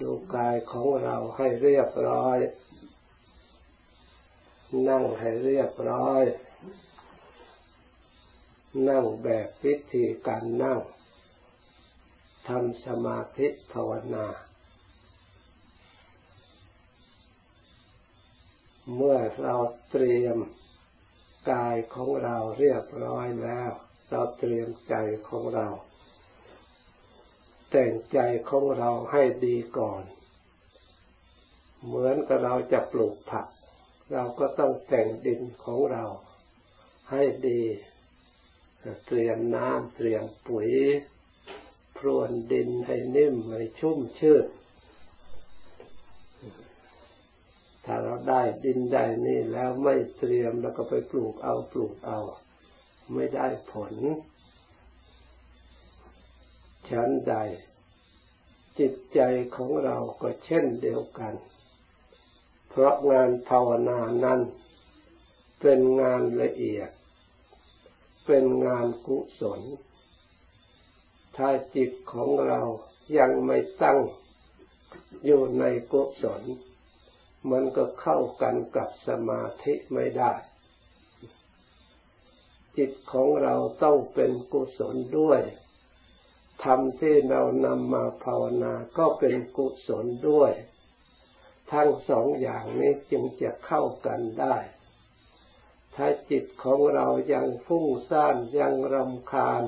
ดูกายของเราให้เรียบร้อย นั่งให้เรียบร้อย นั่งแบบวิธีการนั่งทำสมาธิภาวนา เมื่อเราเตรียมกายของเราเรียบร้อยแล้ว เราเตรียมใจของเรา แต่งใจของเราให้ดีก่อน เหมือนกับเราจะปลูกผัก เราก็ต้องแต่งดินของเราให้ดี เตรียมน้ำเตรียมปุ๋ย พรวนดินให้นิ่มให้ชุ่มชื้นถ้าเราได้ดินได้นี่แล้วไม่เตรียมแล้วก็ไปปลูกเอาปลูกเอา ไม่ได้ผล ชั้นใด จิตใจของเราก็เช่นเดียวกัน เพราะงานภาวนานั้น เป็นงานละเอียด เป็นงานกุศล ถ้าจิตของเรายังไม่ตั้งอยู่ในกุศลมันก็เข้ากันกับสมาธิไม่ได้ จิตของเราต้องเป็นกุศลด้วย ธรรมที่เรานำมาภาวนาก็เป็นกุศลด้วย ทั้งสองอย่างนี้จึงจะเข้ากันได้ ถ้าจิตของเรายังฟุ้งซ่านยังรำคาญ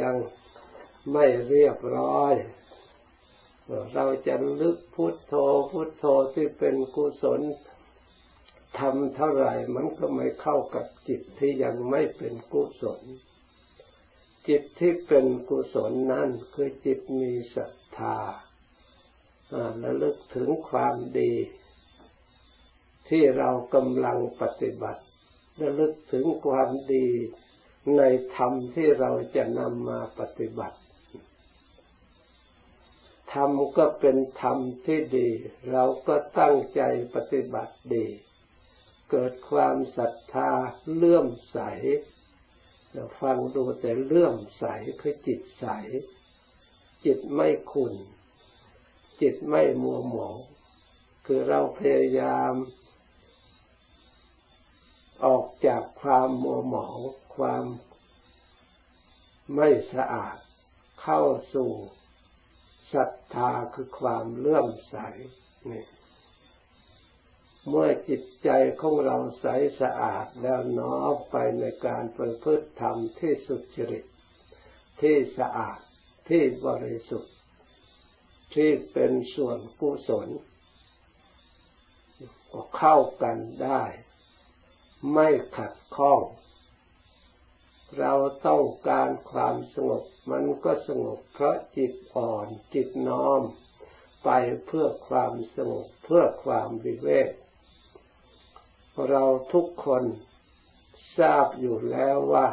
ยังไม่เรียบร้อย เราจะลึกพุทโธพุทโธที่เป็นกุศลทำเท่าไหร่มันก็ไม่เข้ากับจิตที่ยังไม่เป็นกุศล จิตที่เป็นกุศลนั่นคือจิตมีศรัทธาและลึกถึงความดี ที่เรากำลังปฏิบัติและลึกถึงความดีในธรรมที่เราจะนำมาปฏิบัติธรรมก็เป็นธรรมที่ดี เราก็ตั้งใจปฏิบัติดี เกิดความศรัทธาเลื่อมใส ฟังดูแต่เลื่อมใสคือจิตใส จิตไม่ขุนจิตไม่มัวหมอง คือเราพยายาม ออกจากความมัวหมอง ความไม่สะอาด เข้าสู่ศรัทธาคือความเลื่อมใสนี่ เมื่อจิตใจของเราใสสะอาดแล้วน้อมไปในการประพฤติธรรมที่สุจริต ที่สะอาดที่บริสุทธิ์ ที่เป็นส่วนกุศลก็เข้ากันได้ ไม่ขัดข้อง เราต้องการความสงบมันก็สงบเพราะจิตอ่อนจิตน้อมไปเพื่อความสงบเพื่อความวิเวก เราทุกคนทราบอยู่แล้วว่า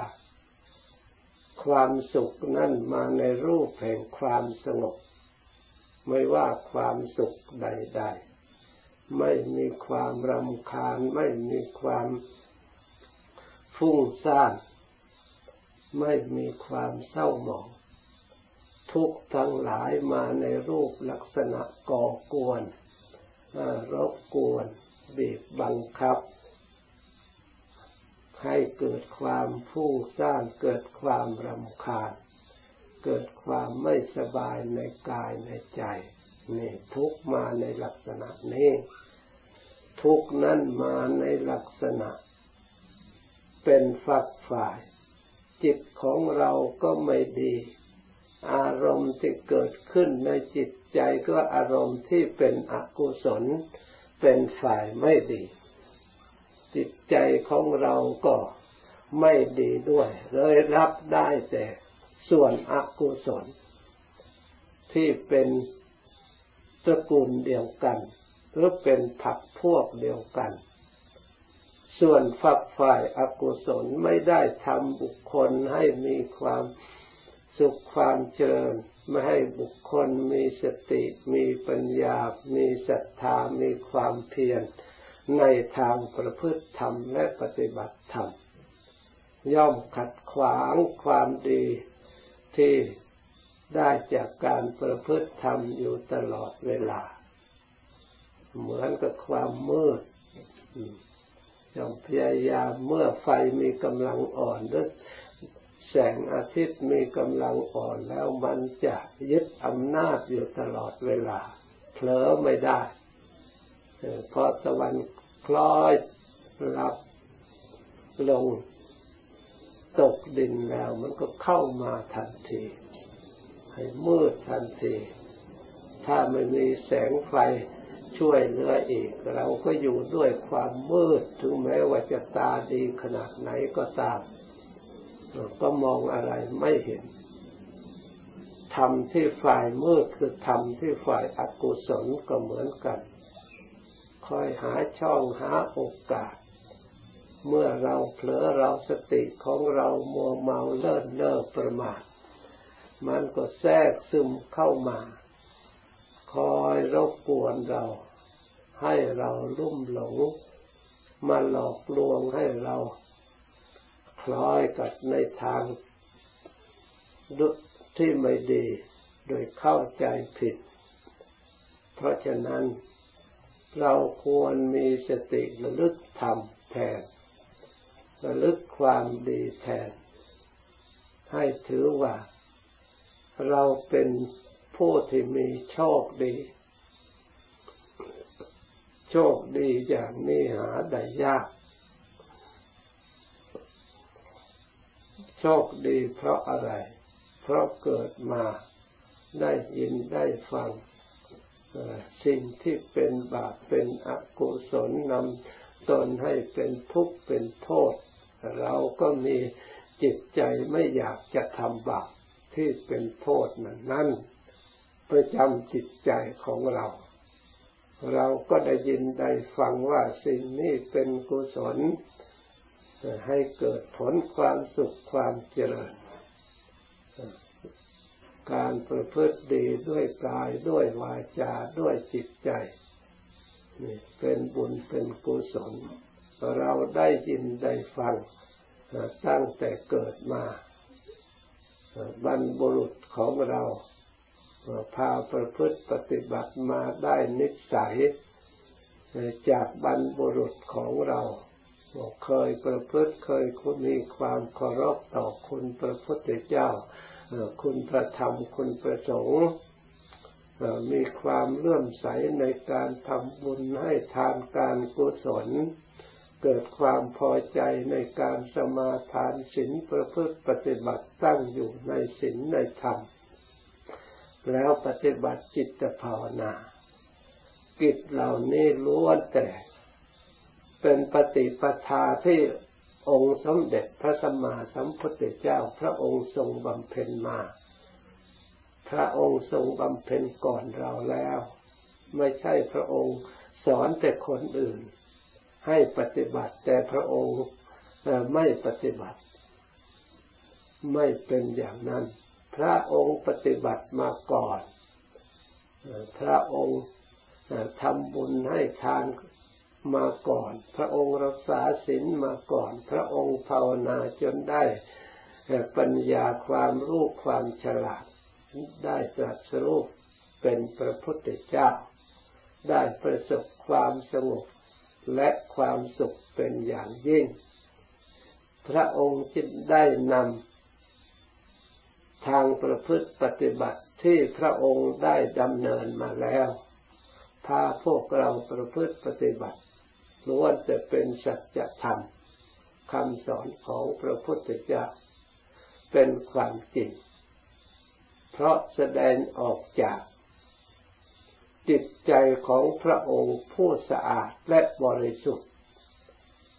ความสุขนั่นมาในรูปแห่งความสงบ ไม่ว่าความสุขใด ๆ ไม่มีความรำคาญ ไม่มีความฟุ้งซ่าน ไม่มีความเศร้าหมอง ทุกทั้งหลายมาในรูปลักษณะก่อกวนรบกวนบีบบังคับ ให้เกิดความฟุ้งซ่านเกิดความรำคาญ เกิดความไม่สบายในกายในใจนี่ทุกมาในลักษณะนี้ ทุกนั้นมาในลักษณะ เป็นฝักฝ่าย จิตของเราก็ไม่ดี อารมณ์ที่เกิดขึ้นในจิตใจก็อารมณ์ที่เป็นอกุศล เป็นฝ่ายไม่ดี จิตใจของเราก็ไม่ดีด้วย เลยรับได้แต่ส่วนอกุศล ที่เป็นตระกูลเดียวกันหรือเป็นผักพวกเดียวกัน ส่วนฝักฝ่ายอากุศลไม่ได้ทำบุคคลให้มีความสุขความเจริญไม่ให้บุคคลมีสติ มีปัญญา มีศรัทธา มีความเพียร ในทางประพฤติธรรมและปฏิบัติธรรม ย่อมขัดขวางความดีที่ได้จากการประพฤติธรรมอยู่ตลอดเวลา เหมือนกับความมืดจงพยายามเมื่อไฟมีกำลังอ่อนหรือแสงอาทิตย์มีกำลังอ่อนแล้วมันจะยึดอำนาจอยู่ตลอดเวลาเผลอไม่ได้เพราะตะวัน คล้อยรับลงตกดินแล้วมันก็เข้ามาทันที ให้มืดทันที ถ้าไม่มีแสงไฟช่วยเหลืออีก เราก็อยู่ด้วยความมืดถึงแม้ว่าจะตาดีขนาดไหนก็ตามก็มองอะไรไม่เห็นทำที่ฝ่ายมืดคือทำที่ฝ่ายอกุศลก็เหมือนกัน คอยหาช่องหาโอกาส เมื่อเราเผลอเราสติของเรามัวเมาเลิศเล่อประมาทมันก็แทรกซึมเข้ามา คอยรบกวนเรา ให้เราลุ่มหลง มาหลอกลวงให้เราคล้อยกับในทางที่ไม่ดี โดยเข้าใจผิด เพราะฉะนั้น เราควรมีสติระลึกธรรมแทนระลึกความดีแทน ให้ถือว่า เราเป็นผู้ที่มีโชคดี โชคดีอย่างนี้หาได้ยาก โชคดีเพราะอะไร เพราะเกิดมาได้ยินได้ฟัง สิ่งที่เป็นบาปเป็นอกุศลนำตนให้เป็นทุกข์เป็นโทษ เราก็มีจิตใจไม่อยากจะทำบาปที่เป็นโทษนั้นนั่นประจำจิตใจของเรา เราก็ได้ยินได้ฟังว่าสิ่งนี้เป็นกุศลให้เกิดผลความสุขความเจริญ การประพฤติดีด้วยกายด้วยวาจาด้วยจิตใจนี่เป็นบุญเป็นกุศลเราได้ยินได้ฟังตั้งแต่เกิดมาบรรบุรุษของเราพาประพฤติปฏิบัติมาได้นิสัยจากบรรบุรุษของเราเคยประพฤติเคยคุณมีความเคารพต่อคุณพระพุทธเจ้า คุณพระธรรมคุณประสงค์มีความเลื่อมใสในการทำบุญให้ทานการกุศล เกิดความพอใจในการสมาทานศีลประพฤติปฏิบัติตั้งอยู่ในศีลในธรรม แล้วปฏิบัติจิตภาวนา กิจเหล่านี้ล้วนแต่เป็นปฏิปทาที่ องค์สมเด็จพระสัมมาสัมพุทธเจ้า พระองค์ทรงบำเพ็ญมา พระองค์ทรงบำเพ็ญก่อนเราแล้ว ไม่ใช่พระองค์สอนแต่คนอื่น ให้ปฏิบัติแต่พระองค์ไม่ปฏิบัติ ไม่เป็นอย่างนั้น พระองค์ปฏิบัติมาก่อน พระองค์ทำบุญให้ทาน มาก่อน พระองค์รักษาศีลมาก่อน พระองค์ภาวนาจนได้ปัญญาความรู้ความฉลาด ได้ตรัสรู้เป็นพระพุทธเจ้า ได้ประสบความสงบและความสุขเป็นอย่างยิ่ง พระองค์จึงได้นำทางประพฤติปฏิบัติที่พระองค์ได้ดำเนินมาแล้ว พาพวกเราประพฤติปฏิบัติ ล้วนจะเป็นสัจธรรมคำสอนของพระพุทธเจ้าเป็นความจริง เพราะแสดงออกจากจิตใจของพระองค์ผู้สะอาดและบริสุทธิ์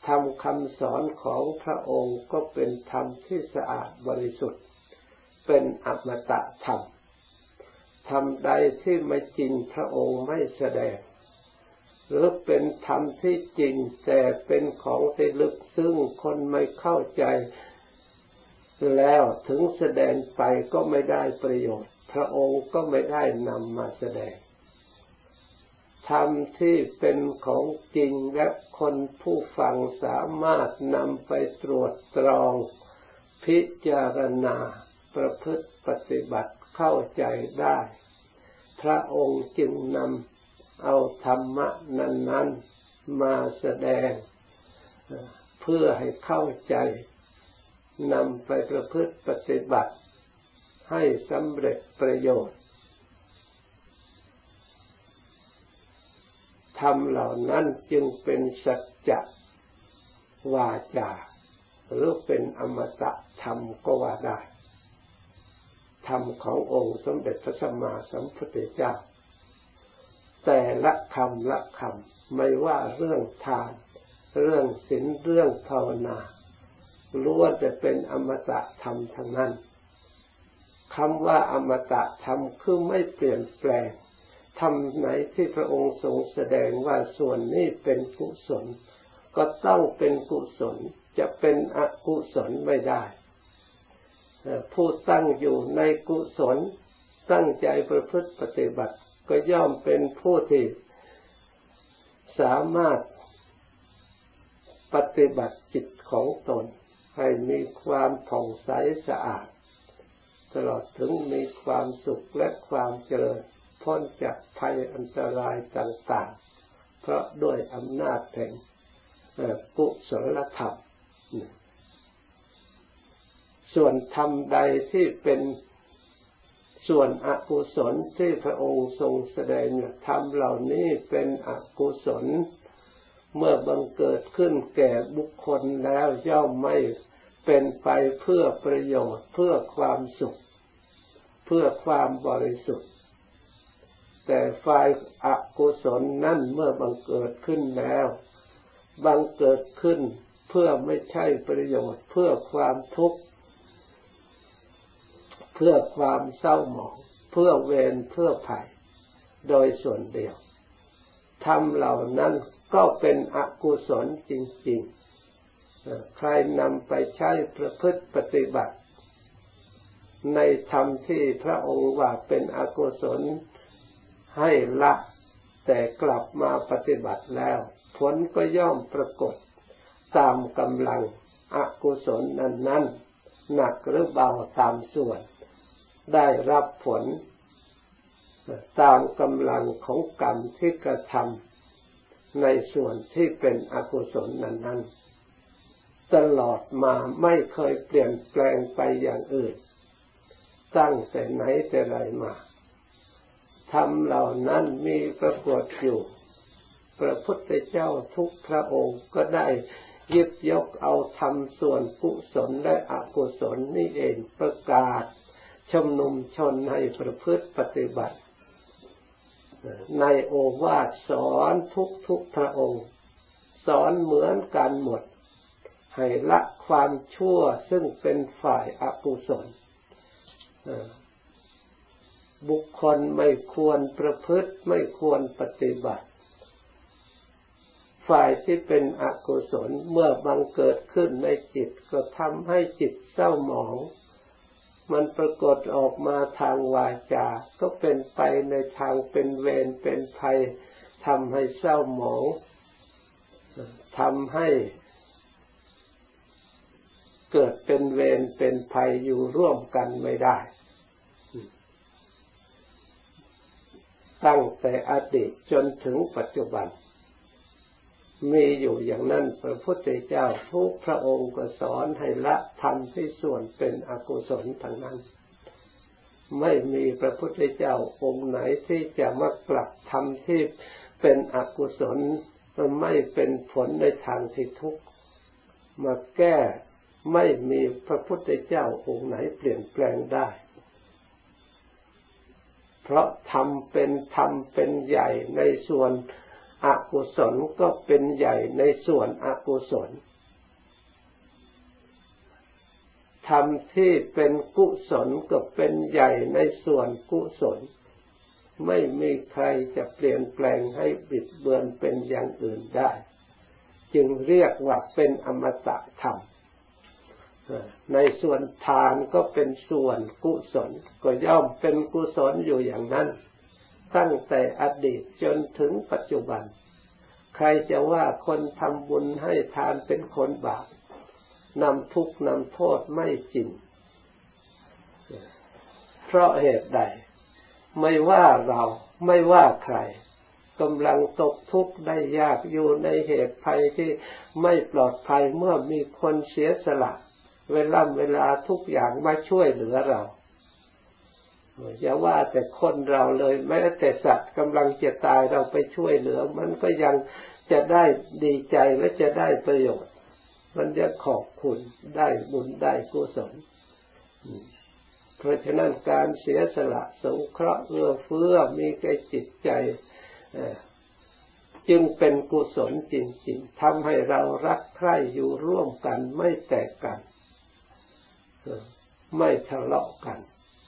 ทำคำสอนของพระองค์ก็เป็นธรรมที่สะอาดบริสุทธิ์ เป็นอมตะธรรมทำใดที่ไม่จริงพระองค์ไม่แสดง หรือเป็นธรรมที่จริงแต่เป็นของที่ลึกซึ่งคนไม่เข้าใจ แล้วถึงแสดงไปก็ไม่ได้ประโยชน์ พระองค์ก็ไม่ได้นำมาแสดงธรรมที่เป็นของจริงและคนผู้ฟังสามารถนำไปตรวจตรอง พิจารณาประพฤติปฏิบัติเข้าใจได้ พระองค์จึงนำ เอาธรรมะนั้นๆมาแสดงเพื่อให้เข้าใจนำไปประพฤติปฏิบัติ ให้สำเร็จประโยชน์ธรรมเหล่านั้นจึงเป็นสัจจะวาจาหรือเป็นอมตะธรรมก็ว่าได้ ธรรมขององค์สมเด็จพระสัมมาสัมพุทธเจ้า แต่ละคำละคำไม่ว่าเรื่องทาน เรื่องศีลเรื่องภาวนาล้วนจะเป็นอมตะธรรมทั้งนั้นคำว่าอมตะธรรมคือไม่เปลี่ยนแปลงทำไหนที่พระองค์ทรงแสดงว่าส่วนนี้เป็นกุศล ก็ต้องเป็นกุศลจะเป็นอกุศลไม่ได้ผู้ตั้งอยู่ในกุศลตั้งใจประพฤติปฏิบัติ ก็ย่อมเป็นผู้ที่สามารถปฏิบัติจิตของตน ให้มีความผ่องใสสะอาด ตลอดถึงมีความสุขและความเจริญพ้นจากภัยอันตรายต่างๆ เพราะด้วยอำนาจแห่งกุศลธรรม ส่วนธรรมใดที่เป็น ส่วนอกุศลที่พระองค์ทรงแสดงธรรมเหล่านี้เป็นอกุศล เมื่อบังเกิดขึ้นแก่บุคคลแล้วย่อมไม่เป็นไปเพื่อประโยชน์เพื่อความสุข เพื่อความบริสุทธิ์ แต่ฝ่ายอกุศลนั่นเมื่อบังเกิดขึ้นแล้ว บังเกิดขึ้นเพื่อไม่ใช่ประโยชน์เพื่อความทุกข์ เพื่อความเศร้าหมอง เพื่อเวรเพื่อภัย โดยส่วนเดียวทำเหล่านั้นก็เป็นอกุศลจริง ๆ ใครนำไปใช้ประพฤติปฏิบัติ ในธรรมที่พระองค์ว่าเป็นอกุศลให้ละแต่กลับมาปฏิบัติแล้ว ผลก็ย่อมปรากฏตามกำลังอกุศลนั้นนั้นหนักหรือเบาตามส่วน ได้รับผลตามกำลังของกรรมที่กระทำในส่วนที่เป็นอกุศลนั้นนนตลอดมาไม่เคยเปลี่ยนแปลงไปอย่างอื่น ตั้งแต่ไหนแต่ไรมาธรรมเหล่านั้นมีปรากฏอยู่ พระพุทธเจ้าทุกพระองค์ก็ได้ยึดยกเอาธรรมส่วนกุศลและอกุศลนี่เองประกาศ ชมนุมชนให้ประพฤติปฏิบัติ ในโอวาทสอนทุกทุกพระองค์ สอนเหมือนกันหมด ให้ละความชั่วซึ่งเป็นฝ่ายอกุศลบุคคลไม่ควรประพฤติไม่ควรปฏิบัติ ฝ่ายที่เป็นอกุศลเมื่อบังเกิดขึ้นในจิตก็ทำให้จิตเศร้าหมอง มันปรากฏออกมาทางวาจา ก็เป็นไปในทางเป็นเวรเป็นภัยทำให้เศร้าหมองทำให้เกิดเป็นเวรเป็นภัยอยู่ร่วมกันไม่ได้ ตั้งแต่อดีตจนถึงปัจจุบัน มีอยู่อย่างนั้นพระพุทธเจ้าทุกพระองค์ก็สอนให้ละทำที่ส่วนเป็นอกุศลทั้งนั้น ไม่มีพระพุทธเจ้าองค์ไหนที่จะมากลับทำที่เป็นอกุศลไม่เป็นผลในทางที่ทุกข์มาแก้ไม่มีพระพุทธเจ้าองค์ไหนเปลี่ยนแปลงได้ เพราะทำเป็นทำเป็นใหญ่ในส่วน อกุศลก็เป็นใหญ่ในส่วนอกุศลทำที่เป็นกุศลก็เป็นใหญ่ในส่วนกุศล ไม่มีใครจะเปลี่ยนแปลงให้บิดเบือนเป็นอย่างอื่นได้ จึงเรียกว่าเป็นอมตะธรรมในส่วนทานก็เป็นส่วนกุศล ก็ย่อมเป็นกุศลอยู่อย่างนั้น ตั้งแต่อดีตจนถึงปัจจุบัน ใครจะว่าคนทำบุญให้ทานเป็นคนบาปนำทุกข์นำโทษไม่จริง เพราะเหตุใด ไม่ว่าเราไม่ว่าใครกำลังตกทุกข์ได้ยากอยู่ในเหตุภัยที่ไม่ปลอดภัยเมื่อมีคนเสียสละ เวลาเวลาทุกอย่างมาช่วยเหลือเรา อย่าว่าแต่คนเราเลยแม้แต่สัตว์กำลังจะตายเราไปช่วยเหลือ มันก็ยังจะได้ดีใจและจะได้ประโยชน์ มันจะขอบคุณได้บุญได้กุศลเพราะฉะนั้นการเสียสละสงเคราะห์เอื้อเฟื้อมีแก่จิตใจจึงเป็นกุศลจริงๆทำให้เรารักใคร่อยู่ร่วมกันไม่แตกกัน ไม่ทะเลาะกัน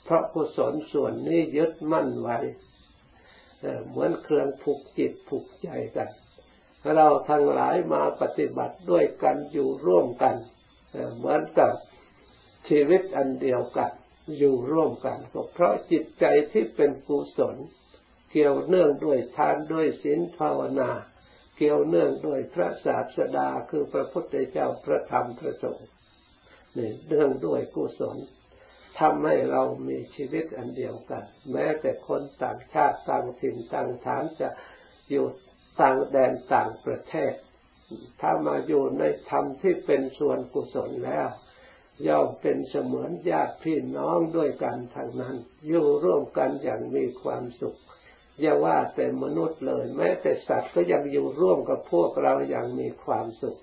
เพราะกุศลส่วนนี้ยึดมั่นไว้เหมือนเครื่องผูกจิตผูกใจกัน เราทั้งหลายมาปฏิบัติด้วยกันอยู่ร่วมกัน เหมือนกับชีวิตอันเดียวกัน อยู่ร่วมกัน เพราะจิตใจที่เป็นกุศล เกี่ยวเนื่องด้วยทานด้วยศีลภาวนา เกี่ยวเนื่องด้วยพระศาสดาคือพระพุทธเจ้าพระธรรมพระสงฆ์นี่เนื่องด้วยกุศล ทำให้เรามีชีวิตอันเดียวกัน แม้แต่คนต่างชาติต่างถิ่นต่างฐานจะอยู่ต่างแดนต่างประเทศ ถ้ามาอยู่ในธรรมที่เป็นส่วนกุศลแล้ว ย่อมเป็นเสมือนญาติพี่น้องด้วยกันทางนั้น อยู่ร่วมกันอย่างมีความสุขอย่าว่าแต่มนุษย์เลย แม้แต่สัตว์ก็ยังอยู่ร่วมกับพวกเราอย่างมีความสุข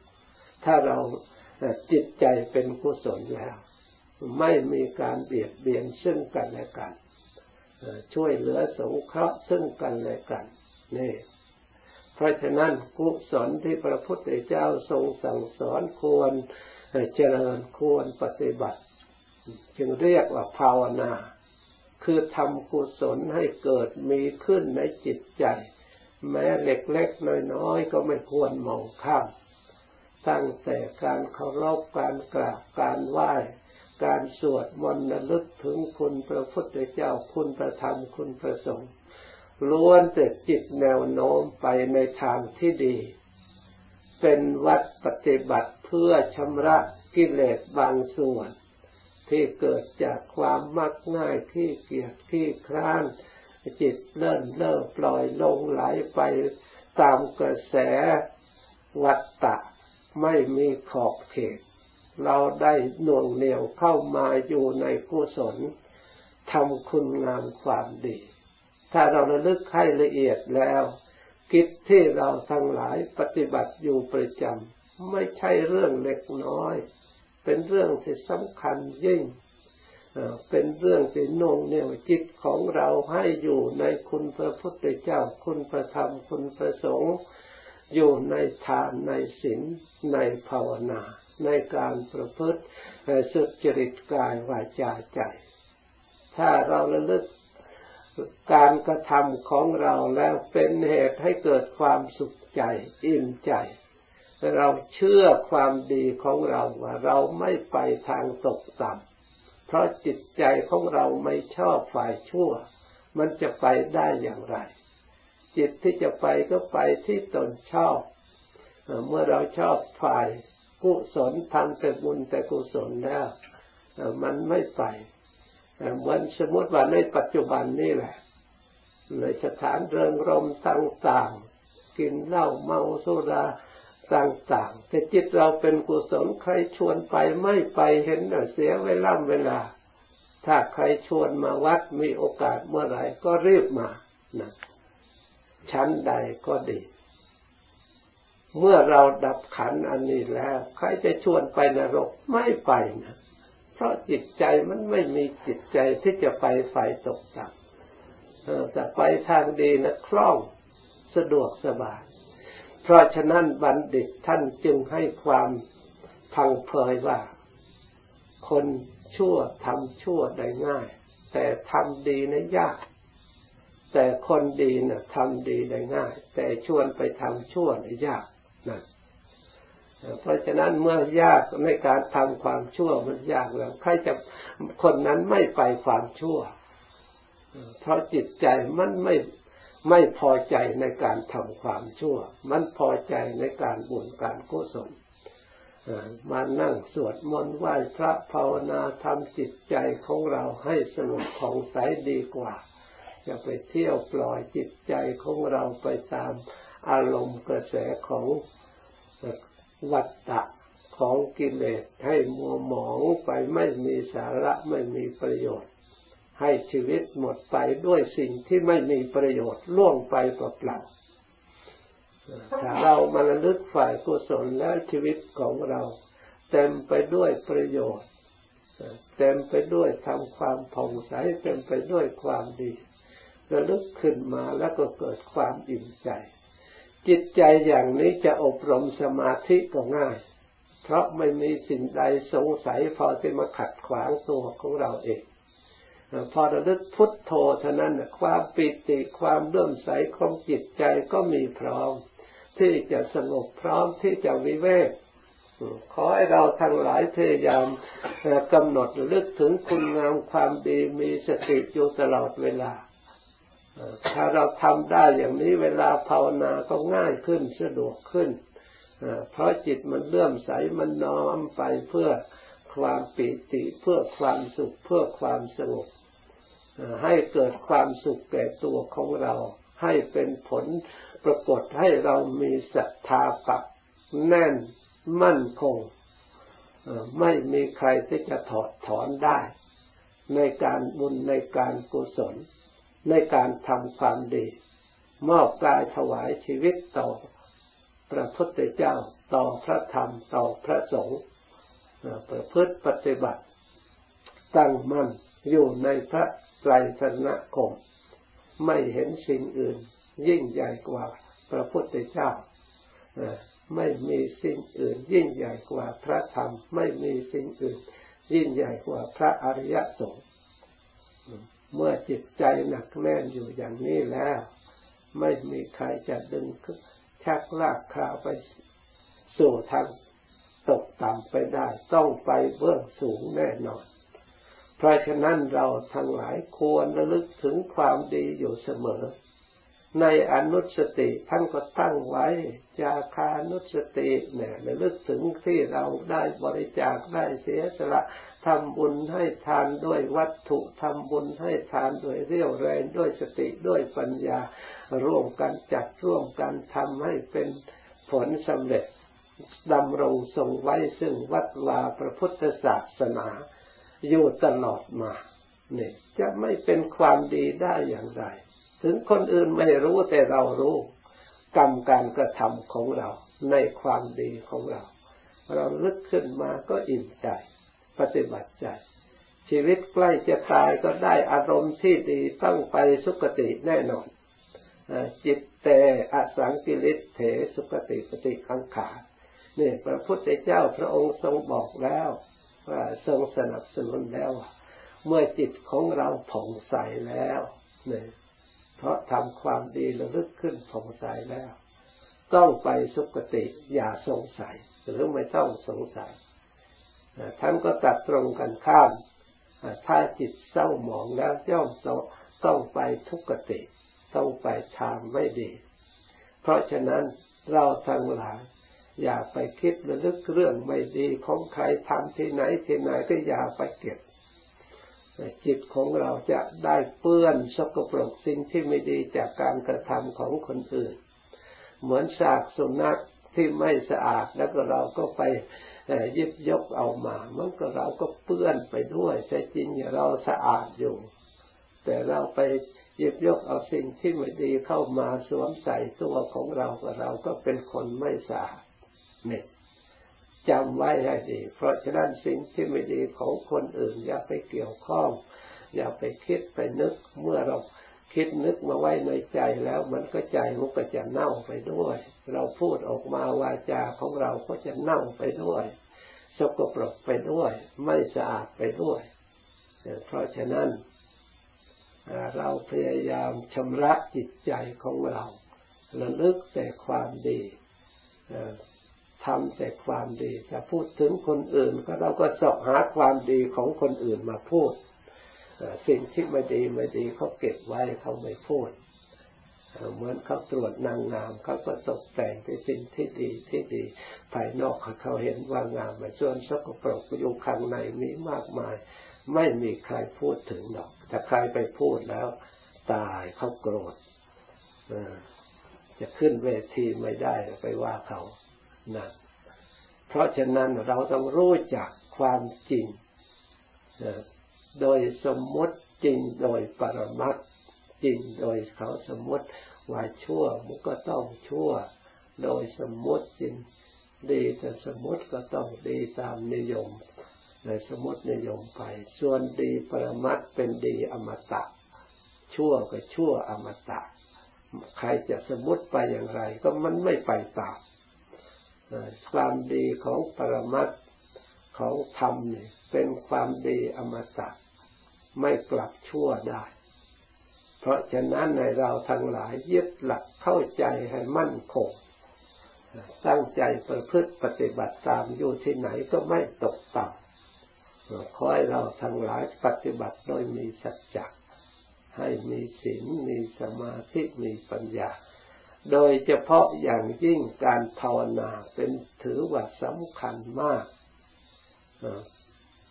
ถ้าเราจิตใจเป็นกุศลแล้ว ไม่มีการเบียดเบียนซึ่งกันและกันช่วยเหลือสงเคราะห์ซึ่งกันและกันนี่เพราะฉะนั้นกุศลที่พระพุทธเจ้าทรงสั่งสอนควรเจริญควรปฏิบัติ จึงเรียกว่าภาวนา คือทำกุศลให้เกิดมีขึ้นในจิตใจ แม้เล็กๆน้อยๆก็ไม่ควรมองข้ามตั้งแต่การเคารพการกราบการไหว้ การสวดมนต์ระลึกถึงคุณพระพุทธเจ้าคุณพระธรรมคุณพระสงฆ์ล้วนแต่จิตแนวโน้มไปในทางที่ดี เป็นวัดปฏิบัติเพื่อชำระกิเลสบางส่วน ที่เกิดจากความมักง่ายที่เกียจที่คร้านจิตเลื่อนเล่อปล่อยลงไหลไปตามกระแสวัตตะไม่มีขอบเขต เราได้หน่วงเหนี่ยวเข้ามาอยู่ในกุศลทำคุณงามความดี ถ้าเราระลึกให้ละเอียดแล้ว กิจที่เราทั้งหลายปฏิบัติอยู่ประจำไม่ใช่เรื่องเล็กน้อย เป็นเรื่องที่สำคัญยิ่งเป็นเรื่องที่นงเหนี่ยวจิตของเราให้อยู่ในคุณพระพุทธเจ้า คุณพระธรรมคุณพระสงฆ์อยู่ในทานในศีลในภาวนา ในการประพฤติสุจริตกายวาจาใจ ถ้าเราระลึกการกระทำของเราแล้วเป็นเหตุให้เกิดความสุขใจอิ่มใจ เราเชื่อความดีของเราว่าเราไม่ไปทางตกต่ำเพราะจิตใจของเราไม่ชอบฝ่ายชั่ว มันจะไปได้อย่างไร จิตที่จะไปก็ไปที่ตนชอบ เมื่อเราชอบฝ่าย กุศลทำแต่บุญแต่กุศลแล้วมันไม่ไปเหมือนสมมติว่าในปัจจุบันนี่แหละในสถานเริงรมต่างๆ กินเหล้าเมาสุราต่างๆแต่จิตเราเป็นกุศลใครชวนไปไม่ไปเห็นเสียเวลาเวลา ถ้าใครชวนมาวัดมีโอกาสเมื่อไหร่ก็รีบมานะชั้นใดก็ดี เมื่อเราดับขันอันนี้แล้ว ใครจะชวนไปนรกไม่ไปนะเพราะจิตใจมันไม่มีจิตใจที่จะไปไฟตกต่ำแต่ไปทางดีนะคล่องสะดวกสบาย เพราะฉะนั้นบัณฑิตท่านจึงให้ความพังเพยว่า คนชั่วทำชั่วได้ง่าย แต่ทำดีนะยาก แต่คนดีนะ่ะทำดีได้ง่าย แต่ชวนไปทำชั่วได้ยาก นะเพราะฉะนั้นเมื่อยากในการทำความชั่วมันยากแล้วใครจะคนนั้นไม่ไปความชั่ว เพราะจิตใจมันไม่ไม่พอใจในการทำความชั่ว มันพอใจในการบุญการกุศลมานั่งสวดมนต์ไหว้พระภาวนาทำจิตใจของเราให้สงบผ่องใสดีกว่า จะไปเที่ยวปล่อยจิตใจของเราไปตามอารมณ์กระแสของ วัฏฏะของกิเลสให้มัวหมองไปไม่มีสาระไม่มีประโยชน์ ให้ชีวิตหมดไปด้วยสิ่งที่ไม่มีประโยชน์ล่วงไปเปล่าถ้าเรามาลึกฝ่ายกุศลแล้วชีวิตของเราเต็มไปด้วยประโยชน์เต็มไปด้วยทำความผ่องใสเต็มไปด้วยความดีระลึกขึ้นมาแล้วก็เกิดความอิ่มใจ จิตใจอย่างนี้จะอบรมสมาธิก็ง่าย เพราะไม่มีสิ่งใดสงสัยพอที่มาขัดขวางตัวของเราเอง พอระลึกพุทโธเท่านั้นความปิติความเลื่อมใสของจิตใจก็มีพร้อม ที่จะสงบพร้อมที่จะวิเวกขอให้เราทั้งหลายพยายามกำหนดลึกถึงคุณงามความดีมีสติอยู่ตลอดเวลา ถ้าเราทำได้อย่างนี้เวลาภาวนาก็ง่ายขึ้นสะดวกขึ้น เพราะจิตมันเลื่อมใสมันน้อมไปเพื่อความปิติเพื่อความสุขเพื่อความสงบให้เกิดความสุขแก่ตัวของเรา ให้เป็นผลปรากฏให้เรามีศรัทธาปักแน่นมั่นคงไม่มีใครที่จะถอดถอนได้ ในการบุญในการกุศล ในการทำความดี มอบกายถวายชีวิตต่อพระพุทธเจ้าต่อพระธรรมต่อพระสงฆ์ประพฤติปฏิบัติ ตั้งมั่นอยู่ในพระไตรสนคมไม่เห็นสิ่งอื่น ยิ่งใหญ่กว่าพระพุทธเจ้าไม่มีสิ่งอื่น ยิ่งใหญ่กว่าพระธรรม ไม่มีสิ่งอื่น ยิ่งใหญ่กว่าพระอริยสงฆ์ เมื่อจิตใจหนักแน่นอยู่อย่างนี้แล้ว ไม่มีใครจะดึงชักลากขาไปสู่ทางตกต่ำไปได้ ต้องไปเบื้องสูงแน่นอน เพราะฉะนั้นเราทั้งหลายควรระลึกถึงความดีอยู่เสมอ ในอนุสติท่านก็ตั้งไว้จาคานุสติเนี่ยระลึกถึงที่เราได้บริจาคได้เสียสละทำบุญให้ทานด้วยวัตถุทำบุญให้ทานด้วยเรี่ยวแรงด้วยสติด้วยปัญญา ร่วมกันจัดร่วมกันทำให้เป็นผลสำเร็จดำรงทรงไว้ซึ่งวัดวาพระพุทธศาสนาอยู่ตลอดมาเนี่ยจะไม่เป็นความดีได้อย่างไร ถึงคนอื่นไม่รู้แต่เรารู้กรรมการกระทำของเราในความดีของเรา เราลึกขึ้นมาก็อิ่มใจ ปฏิบัติใจ ชีวิตใกล้จะตายก็ได้อารมณ์ที่ดีต้องไปสุคติแน่นอนจิตแต่อสังกิริเถสุคติปฏิขังขาเนี่ยพระพุทธเจ้าพระองค์ทรงบอกแล้วว่าทรงสนับสนุนแล้ว เมื่อจิตของเราผ่องใสแล้วเนี่ย เพราะทำความดีระลึกขึ้นผ่องใสแล้ว ต้องไปสุคติอย่าสงสัย หรือไม่ต้องสงสัยท่านก็ตัดตรงกันข้าม ถ้าจิตเศร้าหมองแล้วย่อมต้องไปทุกติ ต้องไปทางไม่ดี เพราะฉะนั้นเราทั้งหลายอย่าไปคิดระลึกเรื่องไม่ดีของใครทำที่ไหนที่ไหนก็อย่าไปเก็บ จิตของเราจะได้เปื้อนสกปรกสิ่งที่ไม่ดีจากการกระทำของคนอื่น เหมือนซากสุนัขที่ไม่สะอาดแล้วก็เราก็ไปยิบยกเอามามันก็เราก็เปื้อนไปด้วยแต่จริงเราสะอาดอยู่ แต่เราไปหยิบยกเอาสิ่งที่ไม่ดีเข้ามาสวมใส่ตัวของเราก็เราก็เป็นคนไม่สะอาดเนี่ย จำไว้ให้ดี เพราะฉะนั้นสิ่งที่ไม่ดีของคนอื่น อย่าไปเกี่ยวข้อง อย่าไปคิดไปนึกเมื่อเราคิดนึกมาไว้ในใจแล้วมันก็ใจมันก็จะเน่าไปด้วย เราพูดออกมาวาจาของเราก็จะเน่าไปด้วยสกปรกไปด้วย ไม่สะอาดไปด้วย เพราะฉะนั้นเราพยายามชำระจิตใจของเราระลึกแต่ความดี ทำแต่ความดีจะพูดถึงคนอื่น ก็เราก็สอบหาความดีของคนอื่นมาพูดสิ่งที่ไม่ดีไม่ดีเขาเก็บไว้เขาไม่พูดเหมือนเขาตรวจนางงามเขาก็ตกแต่งในสิ่งที่ดีที่ดีภายนอกเขาเห็นว่างามแต่ส่วนสกปรกอยู่ข้างในมีมากมาย ไม่มีใครพูดถึงหรอกแต่ใครไปพูดแล้ว ตายเขาโกรธจะขึ้นเวทีไม่ได้ไปว่าเขา นะเพราะฉะนั้นเราต้องรู้จักความจริง โดยสมมติจริงโดยปรมัตจริงโดยเขาสมมติว่าชั่วมันก็ต้องชั่ว โดยสมมติจริงดีแต่สมมติก็ต้องดีตามนิยมในสมมตินิยมไป ส่วนดีปรมัตเป็นดีอมตะ ชั่วก็ชั่วอมตะ ใครจะสมมติไปอย่างไร ก็มันไม่ไปตาม ความดีของปรมัตของธรรมเนี่ยเป็นความดีอมตะไม่กลับชั่วได้ เพราะฉะนั้นในเราทั้งหลายยึดหลักเข้าใจให้มั่นคงตั้งใจประพฤติปฏิบัติตามอยู่ที่ไหนก็ไม่ตกต่ำขอให้เราทั้งหลายปฏิบัติโดยมีสัจจะให้มีศีลมีสมาธิมีปัญญา โดยเฉพาะอย่างยิ่งการภาวนาเป็นถือว่าสำคัญมาก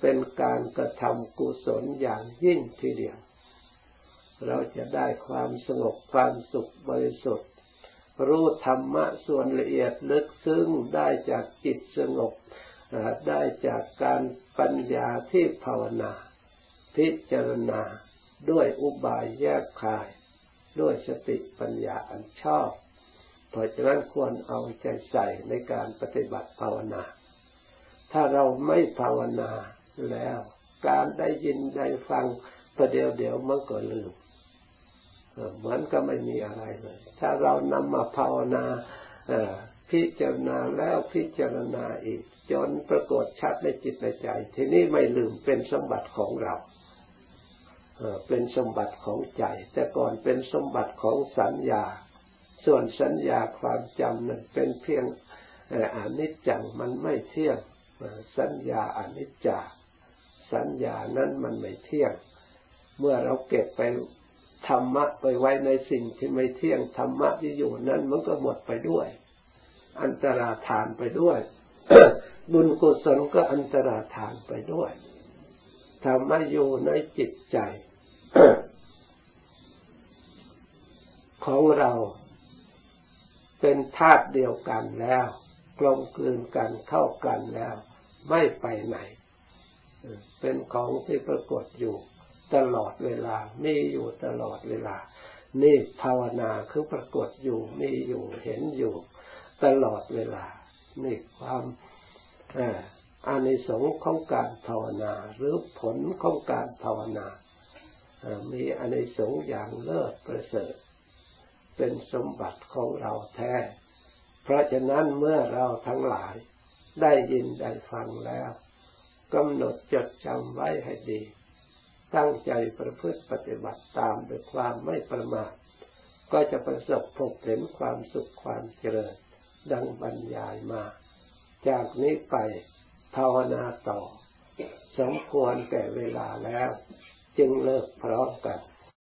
เป็นการกระทำกุศลอย่างยิ่งทีเดียว เราจะได้ความสงบความสุขบริสุทธิ์ รู้ธรรมะส่วนละเอียดลึกซึ้งได้จากจิตสงบ ได้จากการปัญญาที่ภาวนา พิจารณาด้วยอุบายแยกคายด้วยสติปัญญาอันชอบ เพราะฉะนั้นควรเอาใจใส่ในการปฏิบัติภาวนา ถ้าเราไม่ภาวนาแล้ว การได้ยินได้ฟังประเดี๋ยวเดี๋ยวมันก็ลืมเหมือนก็ไม่มีอะไรเลย ถ้าเรานำมาภาวนาพิจารณาแล้วพิจารณาอีก จนปรากฏชัดในจิตในใจ ทีนี้ไม่ลืมเป็นสมบัติของเราเป็นสมบัติของใจ แต่ก่อนเป็นสมบัติของสัญญา ส่วนสัญญาความจำนั้นเป็นเพียงอนิจจังมันไม่เที่ยงสัญญาอนิจจาสัญญานั้นมันไม่เที่ยง เมื่อเราเก็บไปธรรมะไปไว้ในสิ่งที่ไม่เที่ยงธรรมะที่อยู่นั้นมันก็หมดไปด้วย อันตราทานไปด้วยบุญกุศลก็อันตราทานไปด้วยธรรมะอยู่ในจิตใจของเรา เป็นธาตุเดียวกันแล้ว กลมกลืนกันเข้ากันแล้ว ไม่ไปไหน เป็นของที่ปรากฏอยู่ตลอดเวลา มีอยู่ตลอดเวลา นี่ภาวนาคือปรากฏอยู่ มีอยู่เห็นอยู่ ตลอดเวลา นี่ความอานิสงส์ของการภาวนา หรือผลของการภาวนา มีอานิสงส์อย่างเลิศประเสริฐ เป็นสมบัติของเราแท้ เพราะฉะนั้นเมื่อเราทั้งหลายได้ยินได้ฟังแล้วกำหนดจดจำไว้ให้ดี ตั้งใจประพฤติปฏิบัติตามด้วยความไม่ประมาทก็จะประสบพบเห็นความสุขความเจริญ ดังบรรยายมา จากนี้ไปภาวนาต่อ สมควรแก่เวลาแล้ว จึงเลิกพร้อมกัน